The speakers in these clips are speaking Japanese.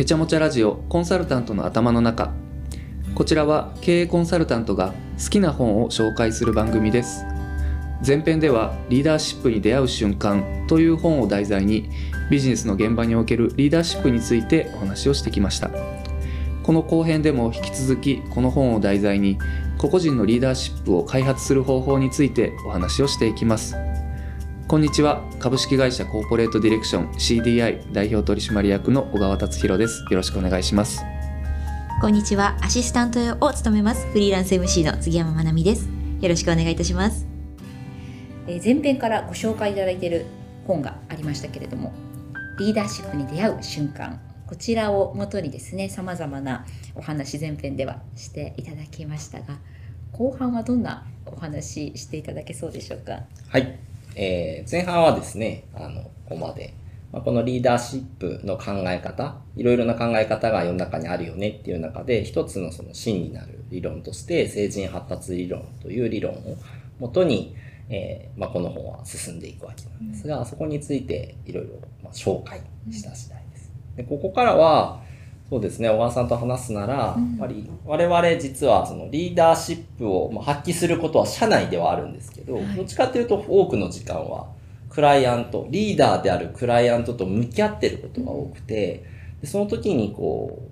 へちゃもちゃラジオコンサルタントの頭の中。こちらは経営コンサルタントが好きな本を紹介する番組です。前編ではリーダーシップに出会う瞬間という本を題材にビジネスの現場におけるリーダーシップについてお話をしてきました。この後編でも引き続きこの本を題材に個々人のリーダーシップを開発する方法についてお話をしていきます。こんにちは。株式会社コーポレートディレクション CDI 代表取締役の小川達弘です。よろしくお願いします。こんにちは。アシスタントを務めます。フリーランス MC の杉山まなみです。よろしくお願いいたします。前編からご紹介いただいている本がありましたけれどもリーダーシップに出会う瞬間。こちらをもとにですねさまざまなお話前編ではしていただきましたが後半はどんなお話していただけそうでしょうか？はい、えー前半はですねあのここまで、まあ、このリーダーシップの考え方いろいろな考え方が世の中にあるよねっていう中で一つのその真になる理論として成人発達理論という理論をもとに、えーまあ、この本は進んでいくわけなんですが、そこについていろいろまあ紹介した次第です。でここからはそうですね。小川さんと話すなら、やっぱり我々実はそのリーダーシップをまあ発揮することは社内ではあるんですけど、はい。どっちかというと多くの時間はクライアントリーダーであるクライアントと向き合ってることが多くてでその時にこ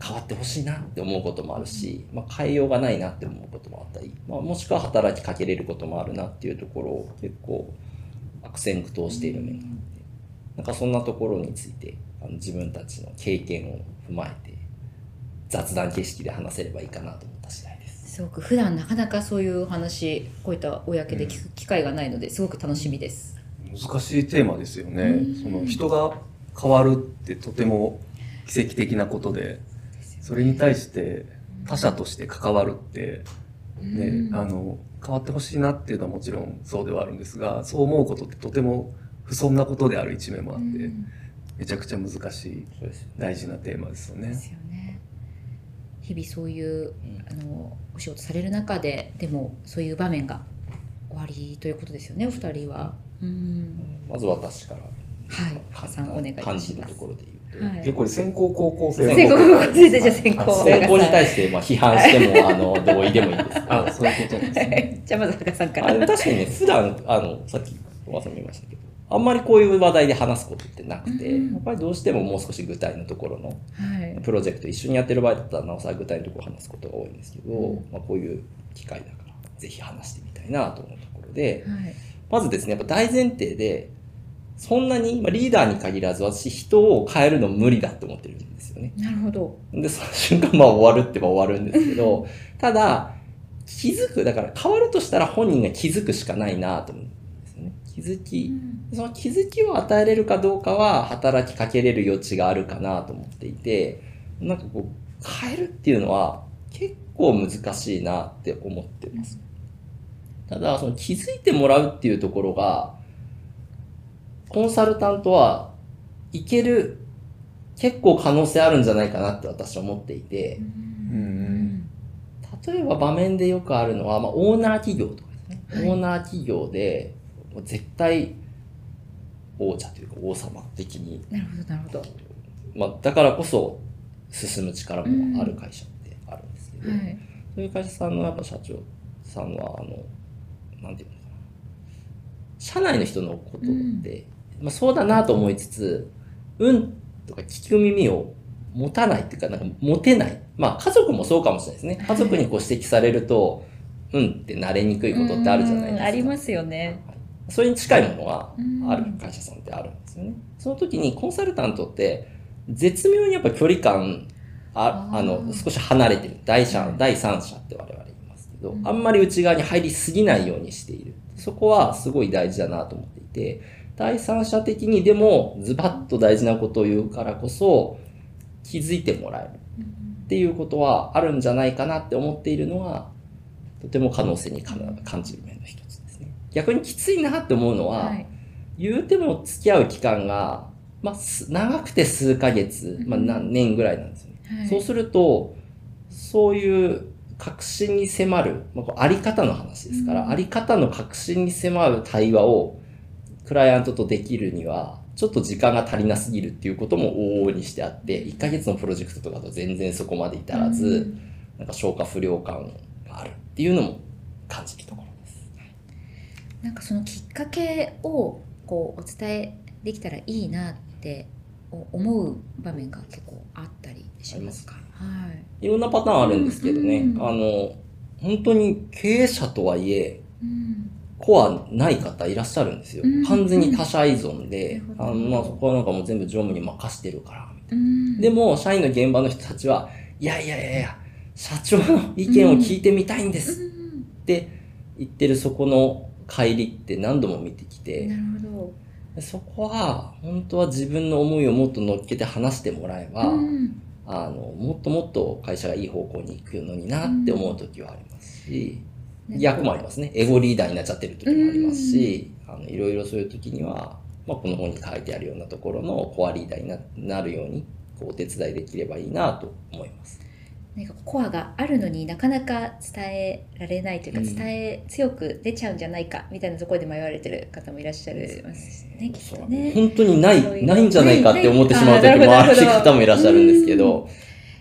う変わってほしいなって思うこともあるし、まあ、変えようがないなって思うこともあったり、まあ、もしくは働きかけれることもあるなっていうところを結構悪戦苦闘している面があってなんかそんなところについてあの自分たちの経験を踏まえて雑談形式で話せればいいかなと思った次第です。すごく普段なかなかそういうお話こういった公で聞く機会がないのですごく楽しみです、難しいテーマですよね。うん。その人が変わるってとても奇跡的なことでそれに対して他者として関わるってね、うん。あの変わってほしいなっていうのはもちろんそうではあるんですがそう思うことってとても不遜なことである一面もあって、うんめちゃくちゃ難しい大事なテーマですよね。で。すよね。日々そういううんあのお仕事される中ででもそういう場面が終わりということですよねお二人は。うん。まず私から。はい。加さんお願いします感じるところで言うと、はい。えこれ先行高校生先行高校生でじゃあ先行。先行に対してまあ批判しても あの同意でもいいんですけど。あそういうことですね。じゃあまず加さんから。確かにね、普段、あの、さっき小川さんも言いましたけど、あんまりこういう話題で話すことってなくて、うんやっぱりどうしてももう少し具体のところのはいプロジェクト一緒にやってる場合だったらなおさら具体のところを話すことが多いんですけど、うんまあ、こういう機会だからぜひ話してみたいなと思うところで、はいまずですね、やっぱ大前提で、そんなに、まあ、リーダーに限らず私人を変えるの無理だって思ってるんですよね。なるほどで、その瞬間、まあ終わるって言えば終わるんですけど、ただ、気づく、だから変わるとしたら本人が気づくしかないなと思うんですよね。気づき、その気づきを与えれるかどうかは働きかけれる余地があるかなと思っていて、なんかこう、変えるっていうのは結構難しいなって思ってます。ただ、その気づいてもらうっていうところが、コンサルタントはいける、結構可能性あるんじゃないかなって私は思っていて、うん。例えば場面でよくあるのは、まあ、オーナー企業とかですね。はい。オーナー企業で、もう絶対王者というか王様的に、なるほどなるほどまあ、だからこそ進む力もある会社ってあるんですけど、はいそういう会社さんのやっぱ社長さんは、あの、なんていうのかな。社内の人のことって、まあそうだなと思いつつ、うんとか聞く耳を持たないっていうか、なんか持てない。まあ家族もそうかもしれないですね。家族にこう指摘されると、うんってなれにくいことってあるじゃないですか。うんありますよねはいそれに近いものがうんある会社さんってあるんですよね。その時にコンサルタントって絶妙にやっぱ距離感ああの少し離れてる。第三第三者って我々言いますけど、うん。あんまり内側に入りすぎないようにしている。そこはすごい大事だなと思っていて第三者的にでもズバッと大事なことを言うからこそ気づいてもらえる。っていうことはあるんじゃないかなって思っているのはとても可能性に感じる面の一つ。逆にきついなって思うのは、はい。言うても付き合う期間が、まあ、す長くて数ヶ月、まあ、何年ぐらいなんですよね。はい。そうすると、そういう確信に迫る、まあ、こうあり方の話ですから、うん。あり方の確信に迫る対話をクライアントとできるには、ちょっと時間が足りなすぎるっていうことも往々にしてあって、1ヶ月のプロジェクトとかだと全然そこまで至らず、うん。なんか消化不良感があるっていうのも感じるところ。なんかそのきっかけをこうお伝えできたらいいなって思う場面が結構あったりしますか？はい。いろんなパターンあるんですけどね、うんうんあの、本当に経営者とはいえ、うん。コアない方いらっしゃるんですよ。うん完全に他者依存で、あのまあ、そこはなんかもう全部常務に任してるから、みたいうんな。でも、社員の現場の人たちは、いやいやいやいや、社長の意見を聞いてみたいんですうんって言ってるそこの帰りって何度も見てきて、なるほど。そこは、本当は自分の思いをもっと乗っけて話してもらえば、うんあの、もっともっと会社がいい方向に行くのになって思う時はありますし、逆もありますね。エゴリーダーになっちゃってる時もありますし、あの、いろいろそういう時には、まあ、この本に書いてあるようなところのコアリーダーにななるように、こう、お手伝いできればいいなと思います。なんかコアがあるのになかなか伝えられないというか、うん。伝え強く出ちゃうんじゃないかみたいなところで迷われてる方もいらっしゃるますねきっとね。本当にないないんじゃないかって思ってしまう時もある方もいらっしゃるんですけど、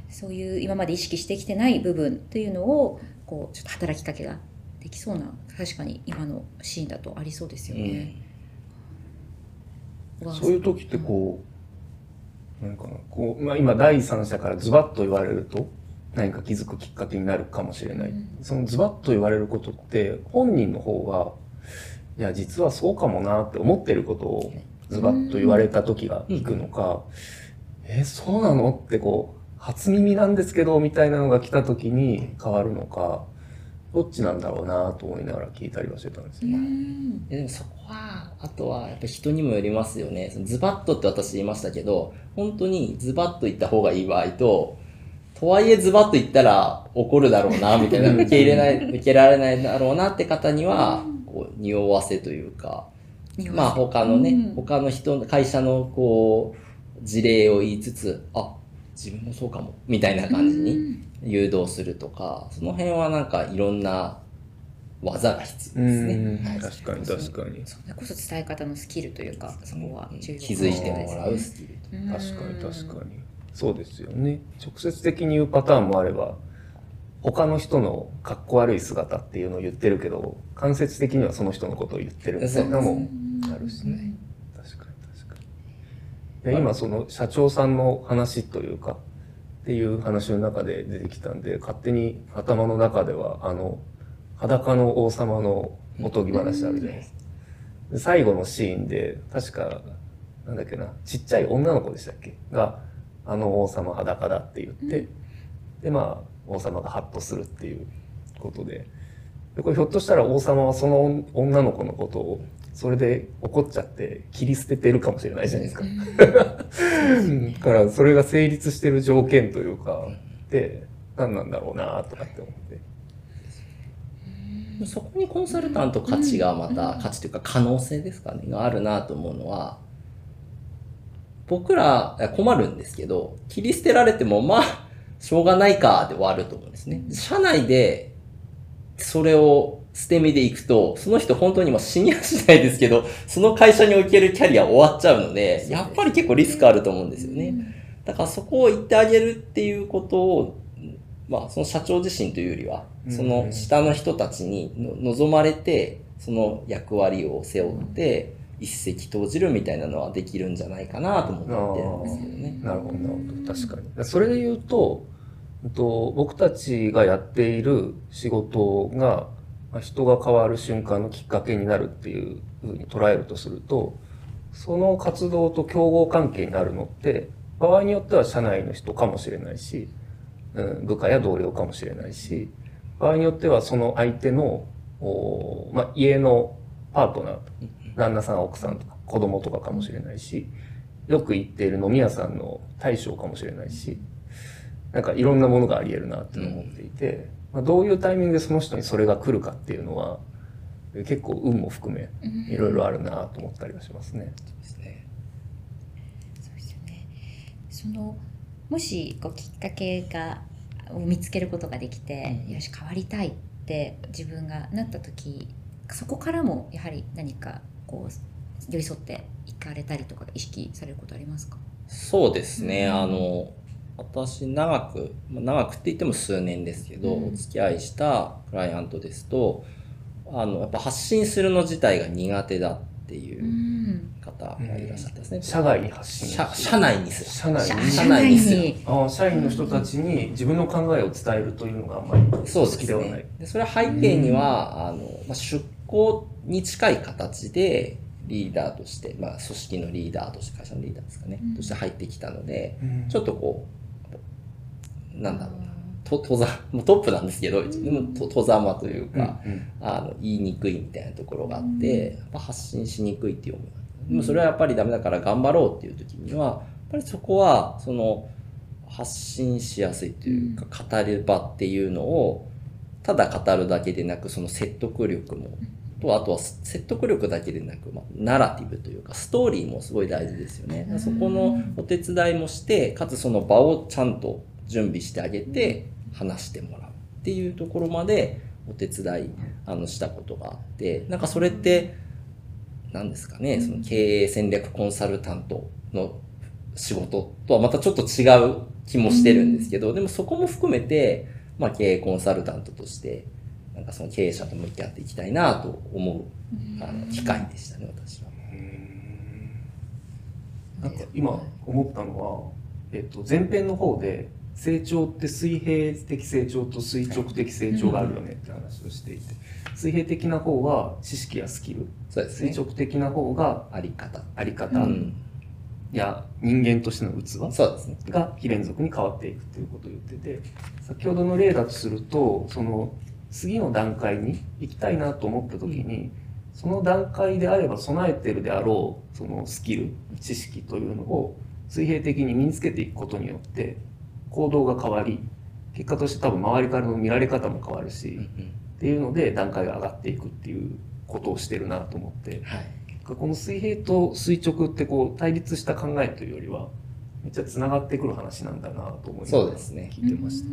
そういう今まで意識してきてない部分というのをこうちょっと働きかけができそうな確かに今のシーンだとありそうですよね。小川さん。そういう時ってこう、なんかな、こう、まあ今第三者からズバッと言われると、何か気づくきっかけになるかもしれない。うんそのズバッと言われることって、本人の方が、いや、実はそうかもなって思ってることをズバッと言われた時が聞くのか、え、そうなのってこう、初耳なんですけど、みたいなのが来た時に変わるのか、どっちなんだろうなと思いながら聞いたりはしてたんですうよ。んでもそこは、あとはやっぱ人にもよりますよね。ズバッとって私言いましたけど、本当にズバッと言った方がいい場合と、とはいえズバッと言ったら怒るだろうな、みたいな、受け入れない、受けられないだろうなって方には、こう、匂わせというか、まあ他のね、うん。他の人の、会社のこう、事例を言いつつ、あ、自分もそうかも、みたいな感じに誘導するとか、その辺はなんかいろんな技が必要ですね。はい。確かに確かに。それこそ伝え方のスキルというかそこは重要気づいてもらうスキル確かに確かに。そうですよね。直接的に言うパターンもあれば、他の人のかっこ悪い姿っていうのを言ってるけど、間接的にはその人のことを言ってるみたいなのもあるしね。確かに確かに。で今その社長さんの話というか、っていう話の中で出てきたんで、勝手に頭の中では、あの、裸の王様のおとぎ話あるじゃないですか。で最後のシーンで、確か、なんだっけな、ちっちゃい女の子でしたっけ？が、あの王様裸だって言って、で、まあ、王様がハッとするっていうことで、でこれひょっとしたら王様はその女の子のことを、それで怒っちゃって切り捨ててるかもしれないじゃないですか。だからそれが成立してる条件というか、で、何なんだろうなとかって思って。そこにコンサルタント価値がまた、価値というか可能性ですかね、があるなと思うのは、僕ら困るんですけど、切り捨てられてもまあ、しょうがないかで終わると思うんですね。社内で、それを捨て身でいくと、その人本当にまあ死にはしないですけど、その会社におけるキャリア終わっちゃうので、やっぱり結構リスクあると思うんですよね。だからそこを言ってあげるっていうことを、まあその社長自身というよりは、その下の人たちにの望まれて、その役割を背負って、一石投じるみたいなのはできるんじゃないかなとも思ってるんですけどね。なるほど、なるほど。確かに。それで言うと、うんと僕たちがやっている仕事が、まあ人が変わる瞬間のきっかけになるっていうふうに捉えるとすると、その活動と競合関係になるのって、場合によっては社内の人かもしれないし、うん、部下や同僚かもしれないし、場合によってはその相手の、おまあ、家のパートナーと旦那さん、奥さんとか子供とかかもしれないし、よく行っている飲み屋さんの大将かもしれないし、なんかいろんなものがあり得るなって思っていて、まあ、どういうタイミングでその人にそれが来るかっていうのは、結構運も含め、いろいろあるなと思ったりはしますね。ですねそうですよね。そのもしこうきっかけがを見つけることができて、よし変わりたいって自分がなった時そこからもやはり何かこう寄り添っていかれたりとか意識されることありますか？そうですね、うん。あの私長くまあ長くって言っても数年ですけど、うん。お付き合いしたクライアントですとあのやっぱ発信するの自体が苦手だっていううん。方がいらっしゃったんですね、社外に発信。社社内にする。社内に。社社内内にする。に。ああ社員の人たちに自分の考えを伝えるというのがあんまり好そうですきではない。ね。でそれは背景には、あの、まあ、出向に近い形で、リーダーとして、まあ、組織のリーダーとして、会社のリーダーですかね、うん。として入ってきたので、うん。ちょっとこう、なんだろうな、と、戸ざ、もうトップなんですけど、でも、と戸ざまといううんか、うん。あの、言いにくいみたいなところがあっうん。て、やっぱ発信しにくいっていう思いでもそれはやっぱりダメだから頑張ろうっていう時には、やっぱりそこは、その、発信しやすいというか、語る場っていうのを、ただ語るだけでなく、その説得力も、と、あとは説得力だけでなく、まあ、ナラティブというか、ストーリーもすごい大事ですよね。うんそこのお手伝いもして、かつその場をちゃんと準備してあげて、話してもらうっていうところまでお手伝いあのしたことがあって、なんかそれって、何ですかね、その経営戦略コンサルタントの仕事とはまたちょっと違う気もしてるんですけど、でもそこも含めて、まあ経営コンサルタントとして、なんかその経営者と向き合っていきたいなと思う、あの、機会でしたね、私は。なんか今思ったのは、えっと、前編の方で成長って水平的成長と垂直的成長があるよねって話をしていて、水平的な方は知識やスキルそうですね。垂直的な方があり方。あり方うん。や人間としての器そうですね。が非連続に変わっていくということを言ってて先ほどの例だとするとその次の段階に行きたいなと思った時に、その段階であれば備えてるであろうそのスキル知識というのを水平的に身につけていくことによって行動が変わり結果として多分周りからの見られ方も変わるし、っていうので段階が上がっていくっていうことをしてるなと思って。はい。この水平と垂直ってこう対立した考えというよりはめっちゃつながってくる話なんだなと思いそうですね聞いてました。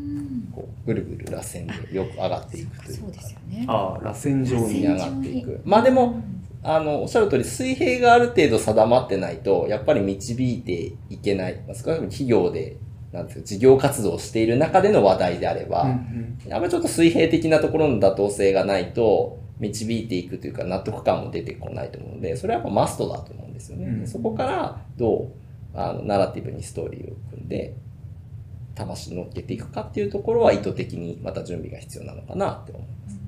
こう、ぐるぐる螺旋でよく上がっていくというかそうですよねああ、螺旋状に。に上がっていく。まあでも、あの、おっしゃる通り、水平がある程度定まってないと、やっぱり導いていけない。まあ、少なくとも企業で、なんていうか、事業活動をしている中での話題であれば、うんうんやっぱりちょっと水平的なところの妥当性がないと、導いていくというか納得感も出てこないと思うので、それはやっぱマストだと思うんですよね。うんそこからどうあのナラティブにストーリーを組んで、魂乗っけていくかっていうところは意図的にまた準備が必要なのかなって思います。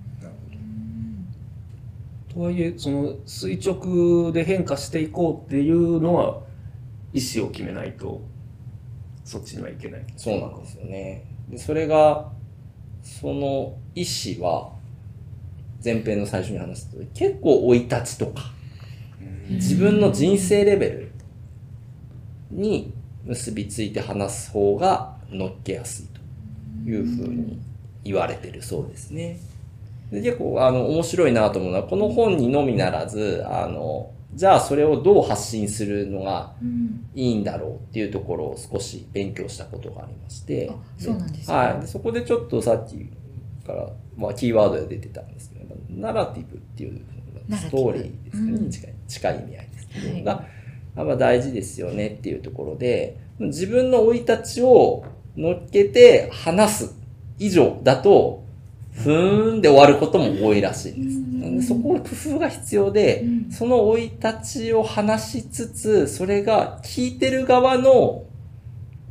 とはいえ、その垂直で変化していこうっていうのは意思を決めないとそっちにはいけない。そうなんですよね。で、それが、その意思は、前編の最初に話したと結構生い立ちとか、自分の人生レベルに結びついて話す方が乗っけやすいというふうに言われてるそうですね。で結構あの面白いなと思うのは、この本にのみならず、あの、じゃあそれをどう発信するのがうん。いいんだろうっていうところを少し勉強したことがありまして。あ、そうなんですね。はい。でそこでちょっとさっきから、まあ、キーワードで出てたんですけど、ナラティブっていうストーリーですかね、うん近い近い意味合いですけど、はい。が、やっぱ大事ですよねっていうところで、自分の生い立ちを乗っけて話す以上だと、ふーんで終わることも多いらしいんです。うんなんでそこは工夫が必要で、うん。その生い立ちを話しつつ、それが聞いてる側の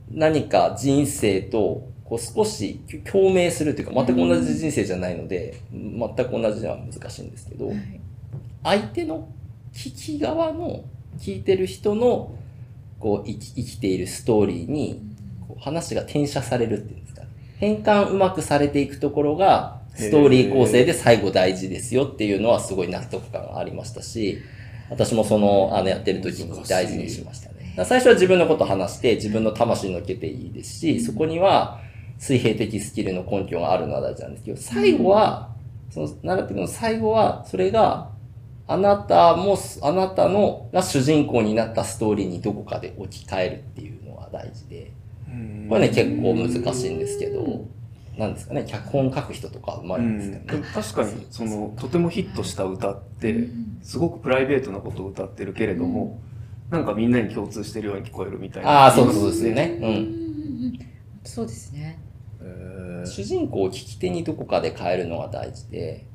何か人生とこう少し共鳴するというか、全く同じ人生じゃないので、全く同じでは難しいんですけど、はい。相手の聞き側の聞いてる人のこう生き生きているストーリーにこう話が転写されるっていうんですか。変換うまくされていくところがストーリー構成で最後大事ですよっていうのはすごい納得感がありましたし私もそのあのやってる時に大事にしましたね。最初は自分のこと話して自分の魂に乗っけていいですしそこには水平的スキルの根拠があるのは大事なんですけど最後はそのナラティブの最後はそれがあなたも、あなたのが主人公になったストーリーにどこかで置き換えるっていうのが大事で、これね結構難しいんですけど、なんですかね、脚本書く人とか生まれるんですうん。けどね。確かにそのとてもヒットした歌ってすごくプライベートなことを歌ってるけれども、なんかみんなに共通してるように聞こえるみたいな。ああ、そうそうですよね。ううん。そうですね。主人公を聞き手にどこかで変えるのが大事で、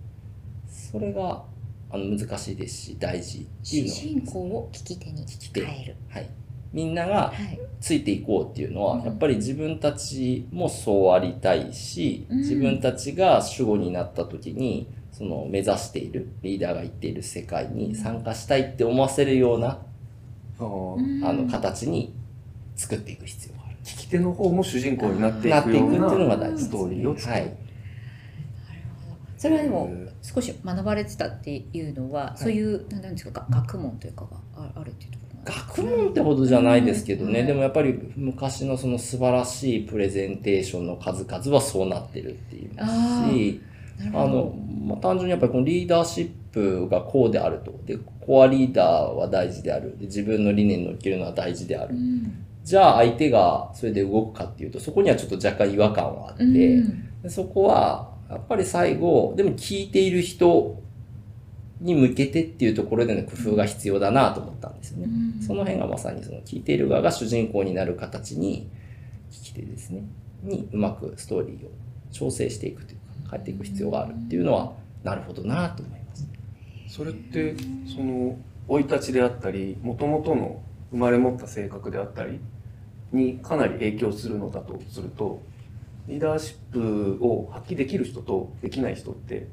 それがあの難しいですし、大事っていう主のは。人公を聞き手に聞き手。変える。はい。みんながはい。ついていこうっていうのは、うん。やっぱり自分たちもそうありたいし、うん。自分たちが主語になった時に、その目指している、リーダーが言っている世界に参加したいって思わせるような、うん。あの、形に作っていく必要がある。聞き手の方も主人公になっていなっていくっていうくようのが大事なストーリーを作る、はい。それはでもへ少し学ばれてたっていうのは、そういうなんなんですかが学問というかがああるっていうところ学問ってほどじゃないですけどね、うん。でもやっぱり昔のその素晴らしいプレゼンテーションの数々はそうなってるっていうあし、あの、まあ、単純にやっぱりこのリーダーシップがこうであると。で、コアリーダーは大事である。で、自分の理念に乗っけるのは大事である。うん。じゃあ相手がそれで動くかっていうと、そこにはちょっと若干違和感はあって、うん。でそこは、やっぱり最後、でも聞いている人に向けてっていうところでの工夫が必要だなと思ったんですよね。うんその辺がまさにその聞いている側が主人公になる形に、聞き手ですね、にうまくストーリーを調整していくというか、変えていく必要があるっていうのは、なるほどなと思います。それってその生い立ちであったりもともとの生まれ持った性格であったりにかなり影響するのだとするとリーダーシップを発揮できる人とできない人って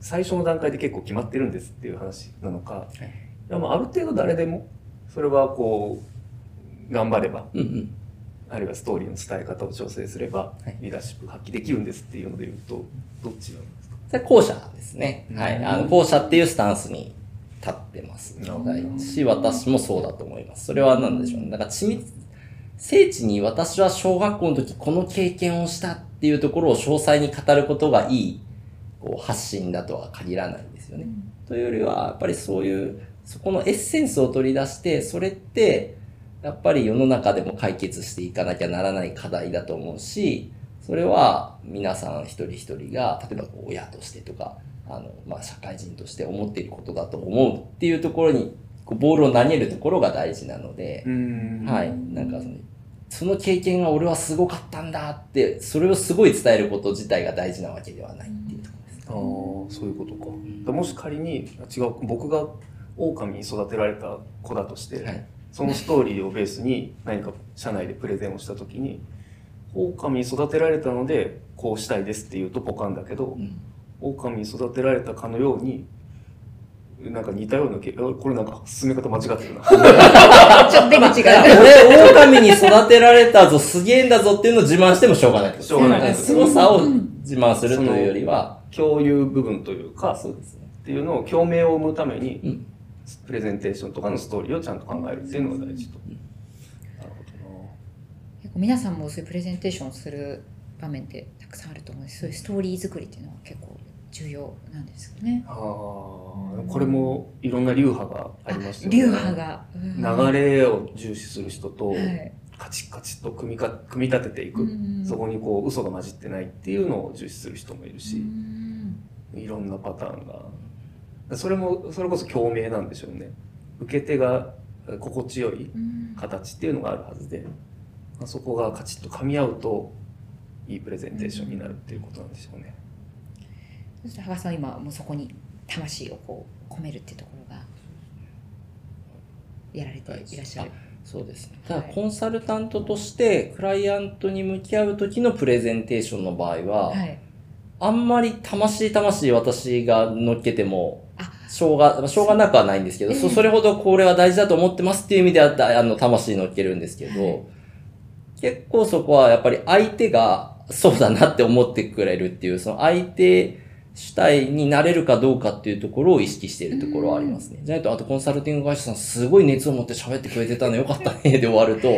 最初の段階で結構決まってるんですっていう話なのか、い、やまあある程度誰でもそれはこう頑張ればうんうん。あるいはストーリーの伝え方を調整すれば、はいリーダーシップ発揮できるんですっていうので言うとどっちなんですか？それ後者ですね。はい。うんあの、後者っていうスタンスに立ってます。なるほどはいし、私もそうだと思います。それは何でしょうね。だから緻密、聖地に私は小学校の時この経験をしたっていうところを詳細に語ることがいい、こう、発信だとは限らないんですよね。というよりは、やっぱりそういう、そこのエッセンスを取り出して、それって、やっぱり世の中でも解決していかなきゃならない課題だと思うし、それは皆さん一人一人が、例えば親としてとか、あの、まあ、社会人として思っていることだと思うっていうところに、こうボールを投げるところが大事なので、んはい。なんかその、その経験が俺はすごかったんだって、それをすごい伝えること自体が大事なわけではないっていうところです。ああそういうことか。だからもし仮に違う僕が狼に育てられた子だとして、はい。そのストーリーをベースに何か社内でプレゼンをした時に狼に育てられたのでこうしたいですって言うとポカンだけどうん狼に育てられたかのようになんか似たようなこれなんか進め方間違ってるな。ちょっと手が違う。俺、狼に育てられたぞ、すげえんだぞっていうのを自慢してもしょうがないしょうがない凄さを自慢するというよりは、共有部分というかそうですね。っていうのを共鳴を生むために、うんプレゼンテーションとかのストーリーをちゃんと考えるっていうのが大事と。うんなるほ結構皆さんもそういうプレゼンテーションをする場面ってたくさんあると思うんですそういうストーリー作りっていうのは結構重要なんですよね。ああ、これもいろんな流派がありますよね。流派が、うん。流れを重視する人と、はい。カチッカチッと組みか組み立てていく、うんそこにこう嘘が混じってないっていうのを重視する人もいるし、うん。いろんなパターンが。それもそれこそ共鳴なんでしょうね。受け手が心地よいうん。形っていうのがあるはずで、まあ、そこがカチッと噛み合うといいプレゼンテーションになるっていうことなんでしょうね。そして羽賀さんは今もうそこに魂をこう込めるっていうところがやられていらっしゃる。そうですね。はいただ、コンサルタントとして、クライアントに向き合う時のプレゼンテーションの場合は、はい。あんまり魂魂私が乗っけてもあ、しょうが、しょうがなくはないんですけど、そええそれほどこれは大事だと思ってますっていう意味では、だあの、魂乗っけるんですけど、はい結構そこはやっぱり相手がそうだなって思ってくれるっていう、その相手主体になれるかどうかっていうところを意識しているところはありますね。じゃないと、あとコンサルティング会社さんすごい熱を持って喋ってくれてたのよかったねで終わると、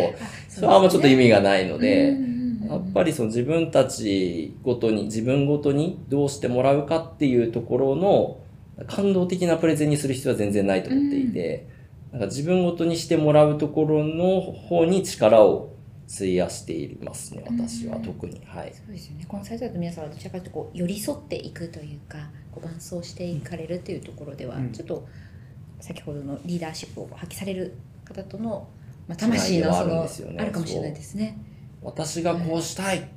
それはあんまちょっと意味がないので、やっぱりその自分たちごとに、自分ごとにどうしてもらうかっていうところの感動的なプレゼンにする必要は全然ないと思っていて、なんか自分ごとにしてもらうところの方に力を費やしていますね、私はうん特に。はい。そうですよね。コンサルタントの皆さんはどちらかというとこう寄り添っていくというかこう伴走していかれるというところでは、うん。ちょっと先ほどのリーダーシップを発揮される方との、まあ、魂のそのあるかもしれないですね。私がこうしたい、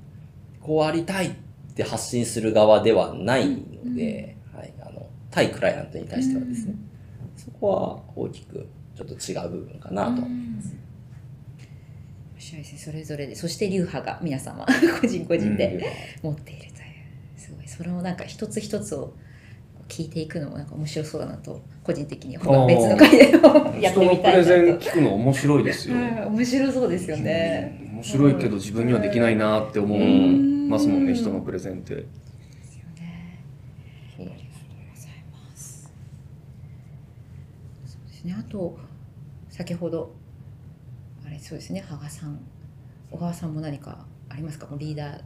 こうありたいって発信する側ではないので、はい、あの、対クライアントに対してはですね、そこは大きくちょっと違う部分かなと。面白いですねそれぞれでそして流派が皆様 個人個人で持っているというすごいそれをなんか一つ一つを聞いていくのもなんか面白そうだなと個人的に別の回でもやってみたいな人のプレゼンと。聞くの面白いですよ。は い面白そうですよね。面白いけど自分にはできないなって思いますもんね、人のプレゼンって。そうですね。あと先ほどそうですね。羽賀さん、小川さんも何かありますか？リーダ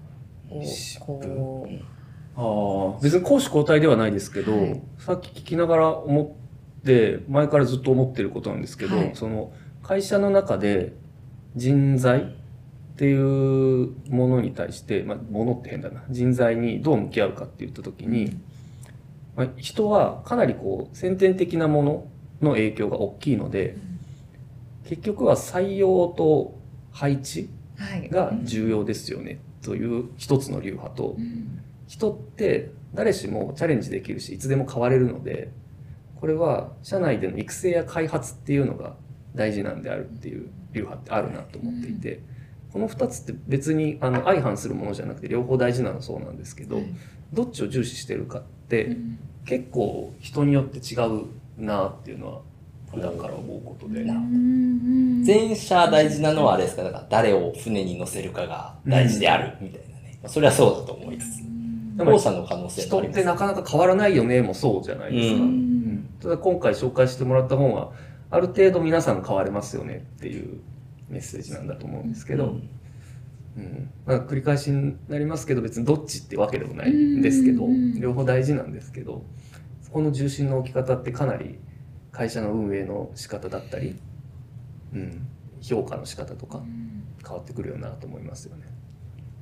ーをこう。ああ別に攻守交代ではないですけど、はいさっき聞きながら思って前からずっと思ってることなんですけど、はいその会社の中で人材っていうものに対して、まあ、ものって変だな人材にどう向き合うかって言った時に、まあ、人はかなりこう先天的なものの影響が大きいので結局は採用と配置はい。が重要ですよね。という一つの流派と、うん。人って誰しもチャレンジできるしいつでも変われるのでこれは社内での育成や開発っていうのが大事なんであるっていう流派ってあるなと思っていて、この2つって別にあの相反するものじゃなくて両方大事なのはそうなんですけど、はい。どっちを重視してるかって、うん。結構人によって違うなっていうのは普段から思うことで。前者大事なのはあれですか、だから誰を船に乗せるかが大事であるみたいなね。まあそれはそうだと思いつつ。後者の可能性も人ってあります。なかなか変わらないよねもそうじゃないですか、うん。うんただ今回紹介してもらった本はある程度皆さん変われますよねっていうメッセージなんだと思うんですけど、うん。まあ、繰り返しになりますけど別にどっちってわけでもないんですけど、うん。両方大事なんですけど。そこの重心の置き方ってかなり会社の運営の仕方だったり、うん、評価の仕方とか変わってくるよなと思いますよね。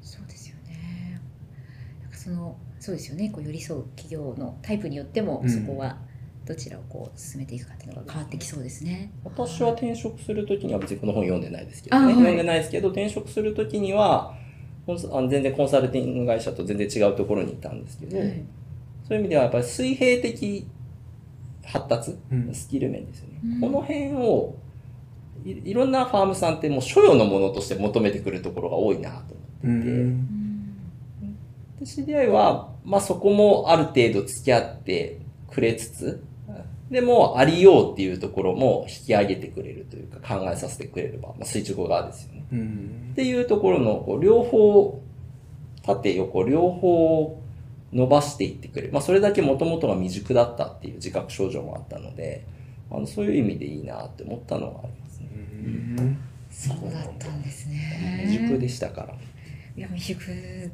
そうですよね。なんかそのそうですよね。こう寄り添う企業のタイプによっても、うんそこはどちらをこう進めていくかっていうのが変わってきそうですね。私は転職するときには別にこの本読んでないですけどね。あはい読んでないですけど、転職するときには、コンサあの全然コンサルティング会社と全然違うところにいたんですけど、はいそういう意味ではやっぱり水平的発達、うん。スキル面ですよね。うん。この辺をい、いろんなファームさんってもう所与のものとして求めてくるところが多いなと思っていて、うん。で知り合いは、まあそこもある程度付き合ってくれつつ、でもありようっていうところも引き上げてくれるというか考えさせてくれれば、まあ垂直側ですよね。うん。っていうところのこう両方、縦横両方伸ばしていってくれる。まあそれだけもともとが未熟だったっていう自覚症状もあったので、あのそういう意味でいいなって思ったのがありますね。うんそうだったんですね。未熟でしたから。いや未熟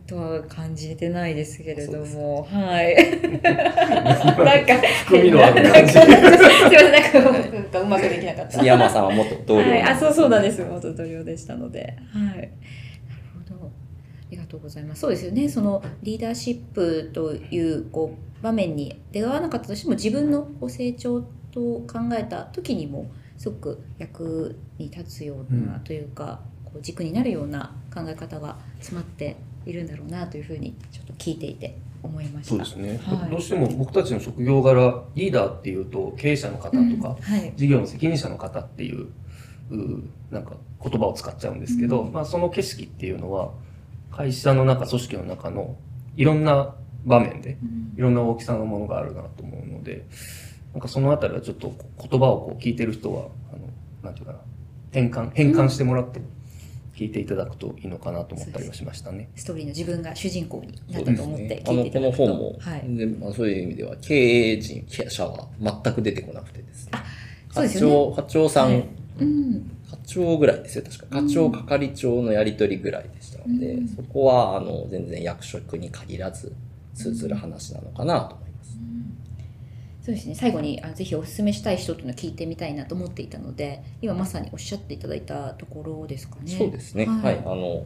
とは感じてないですけれどそも、はい。なんか含みのある感じすいませんなんかうまくできなかった。杉山さんは元同僚はい、あ、そうそうなんでです。元同僚でしたので。はい。りがとうございます。そうですよね。そのリーダーシップというこう場面に出会わなかったとしても、自分のこう成長と考えた時にもすごく役に立つようなうんというか、こう軸になるような考え方が詰まっているんだろうなというふうにちょっと聞いていて思いました。そうですね、はいどうしても僕たちの職業柄リーダーっていうと経営者の方とか、うんはい。事業の責任者の方っていううなんか言葉を使っちゃうんですけど、うんまあ、その景色っていうのは会社の中組織の中のいろんな場面でうんいろんな大きさのものがあるなと思うのでなんかそのあたりはちょっと言葉をこう聞いてる人はあのなんていうかな転換変換してもらって聞いていただくといいのかなと思ったりはしましたね。ストーリーの自分が主人公になったと思ってね。あの、聞いていこのただくと。本も、はい。まあ、そういう意味では、経営陣、経営者は全く出てこなくてですね。そうです課よね長、課長さん、はいうん。課長ぐらいですよ、確か。課長、係長のやりとりぐらいでしたので、うんそこは、あの、全然役職に限らず、通ずる話なのかなと思います。そそうですね最後にあぜひお勧めしたい人というのを聞いてみたいなと思っていたので今まさにおっしゃっていただいたところですかね。そうですね。はいはい。あの、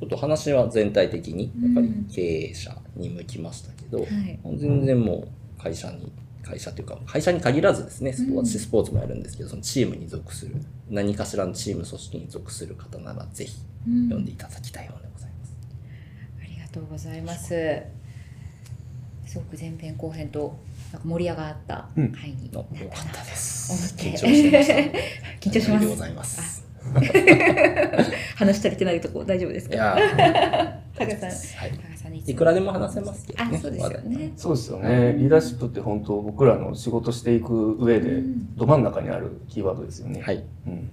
ちょっと話は全体的に、やっぱりうん経営者に向きましたけど、はい全然もう会社に、会社というか、会社に限らずですね、スポうん私スポーツもやるんですけど、そのチームに属する、何かしらのチーム組織に属する方なら、ぜひうん読んでいただきたいものでございます。ありがとうございます。すごく前編後編となんか盛り上がった回うんになのったなよかったで思す。緊張してました。緊張しまおめでとうござす。います。話し足りてないとこ大丈夫ですか？いやタカ さん、はい。いくらでも話せますけどね。あ、そうですよね。そうですよねリーダーシップって本当僕らの仕事していく上でうんど真ん中にあるキーワードですよね、はい。うん、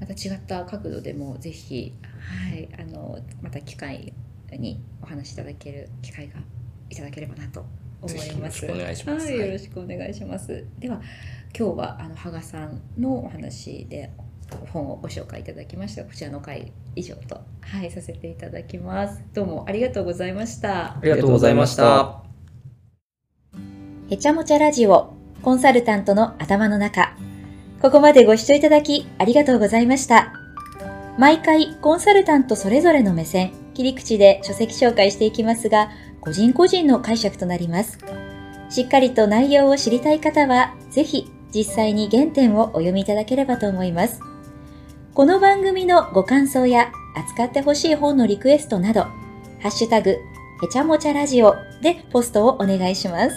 また違った角度でもぜひはいあのまた機会にお話しいただける機会がいただければなと思います。よろしくお願いしますはい、はいよろしくお願いします。では今日はあの羽賀さんのお話で本をご紹介いただきましたこちらの回以上とはいさせていただきます。どうもありがとうございました。ありがとうございました。へちゃもちゃラジオコンサルタントの頭の中。ここまでご視聴いただきありがとうございました。毎回コンサルタントそれぞれの目線、切り口で書籍紹介していきますが、個人個人の解釈となります。しっかりと内容を知りたい方は、ぜひ実際に原点をお読みいただければと思います。この番組のご感想や扱ってほしい本のリクエストなど、ハッシュタグ、へちゃもちゃラジオでポストをお願いします。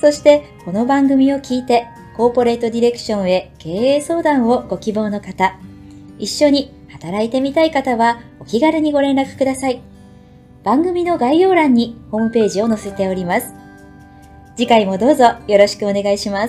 そして、この番組を聞いて、コーポレートディレクションへ経営相談をご希望の方、一緒に働いてみたい方は、お気軽にご連絡ください。番組の概要欄にホームページを載せております。次回もどうぞよろしくお願いします。